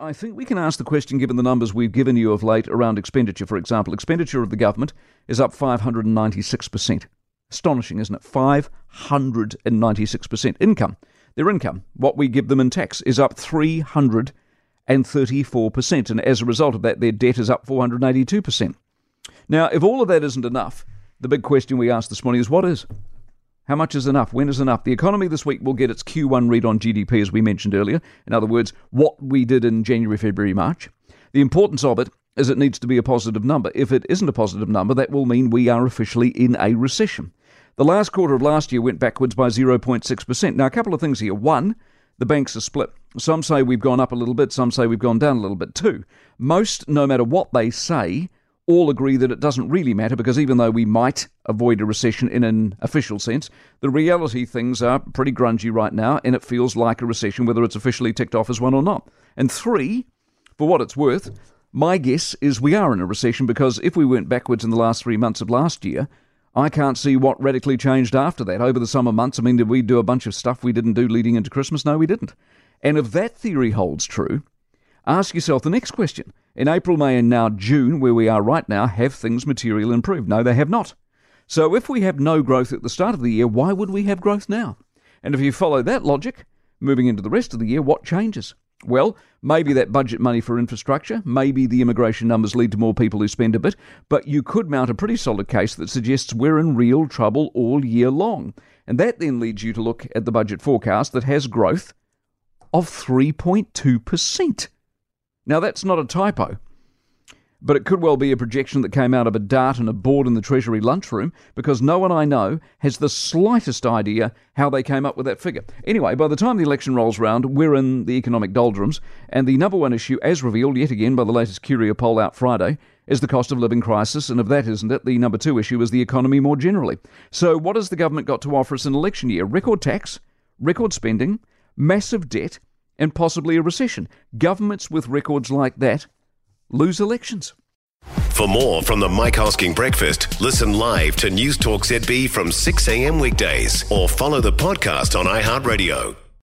I think we can ask the question, given the numbers we've given you of late around expenditure, for example. Expenditure of the government is up 596%. Astonishing, isn't it? 596%. Income, their income, what we give them in tax, is up 334%. And as a result of that, their debt is up 482%. Now, if all of that isn't enough, the big question we asked this morning is what is? How much is enough? When is enough? The economy this week will get its Q1 read on GDP, as we mentioned earlier. In other words, what we did in January, February, March. The importance of it is it needs to be a positive number. If it isn't a positive number, that will mean we are officially in a recession. The last quarter of last year went backwards by 0.6%. Now, a couple of things here. One, the banks are split. Some say we've gone up a little bit, some say we've gone down a little bit. Two, most, no matter what they say, all agree that it doesn't really matter because even though we might avoid a recession in an official sense, the reality things are pretty grungy right now and it feels like a recession whether it's officially ticked off as one or not. And three, for what it's worth, my guess is we are in a recession because if we went backwards in the last three months of last year, I can't see what radically changed after that. Over the summer months, I mean, did we do a bunch of stuff we didn't do leading into Christmas? No, we didn't. And if that theory holds true, ask yourself the next question in April, May, and now June, where we are right now, have things materially improved? No, they have not. So if we have no growth at the start of the year, why would we have growth now? And if you follow that logic, moving into the rest of the year, what changes? Well, maybe that budget money for infrastructure, maybe the immigration numbers lead to more people who spend a bit, but you could mount a pretty solid case that suggests we're in real trouble all year long. And that then leads you to look at the budget forecast that has growth of 3.2%. Now, that's not a typo, but it could well be a projection that came out of a dart and a board in the Treasury lunchroom because no one I know has the slightest idea how they came up with that figure. Anyway, by the time the election rolls round, we're in the economic doldrums, and the number one issue, as revealed yet again by the latest Curia poll out Friday, is the cost of living crisis, and if that isn't it, the number two issue is the economy more generally. So, what has the government got to offer us in election year? Record tax, record spending, massive debt, and possibly a recession. Governments with records like that lose elections. For more from the Mike Hosking Breakfast, listen live to News Talk ZB from 6 a.m. weekdays or follow the podcast on iHeartRadio.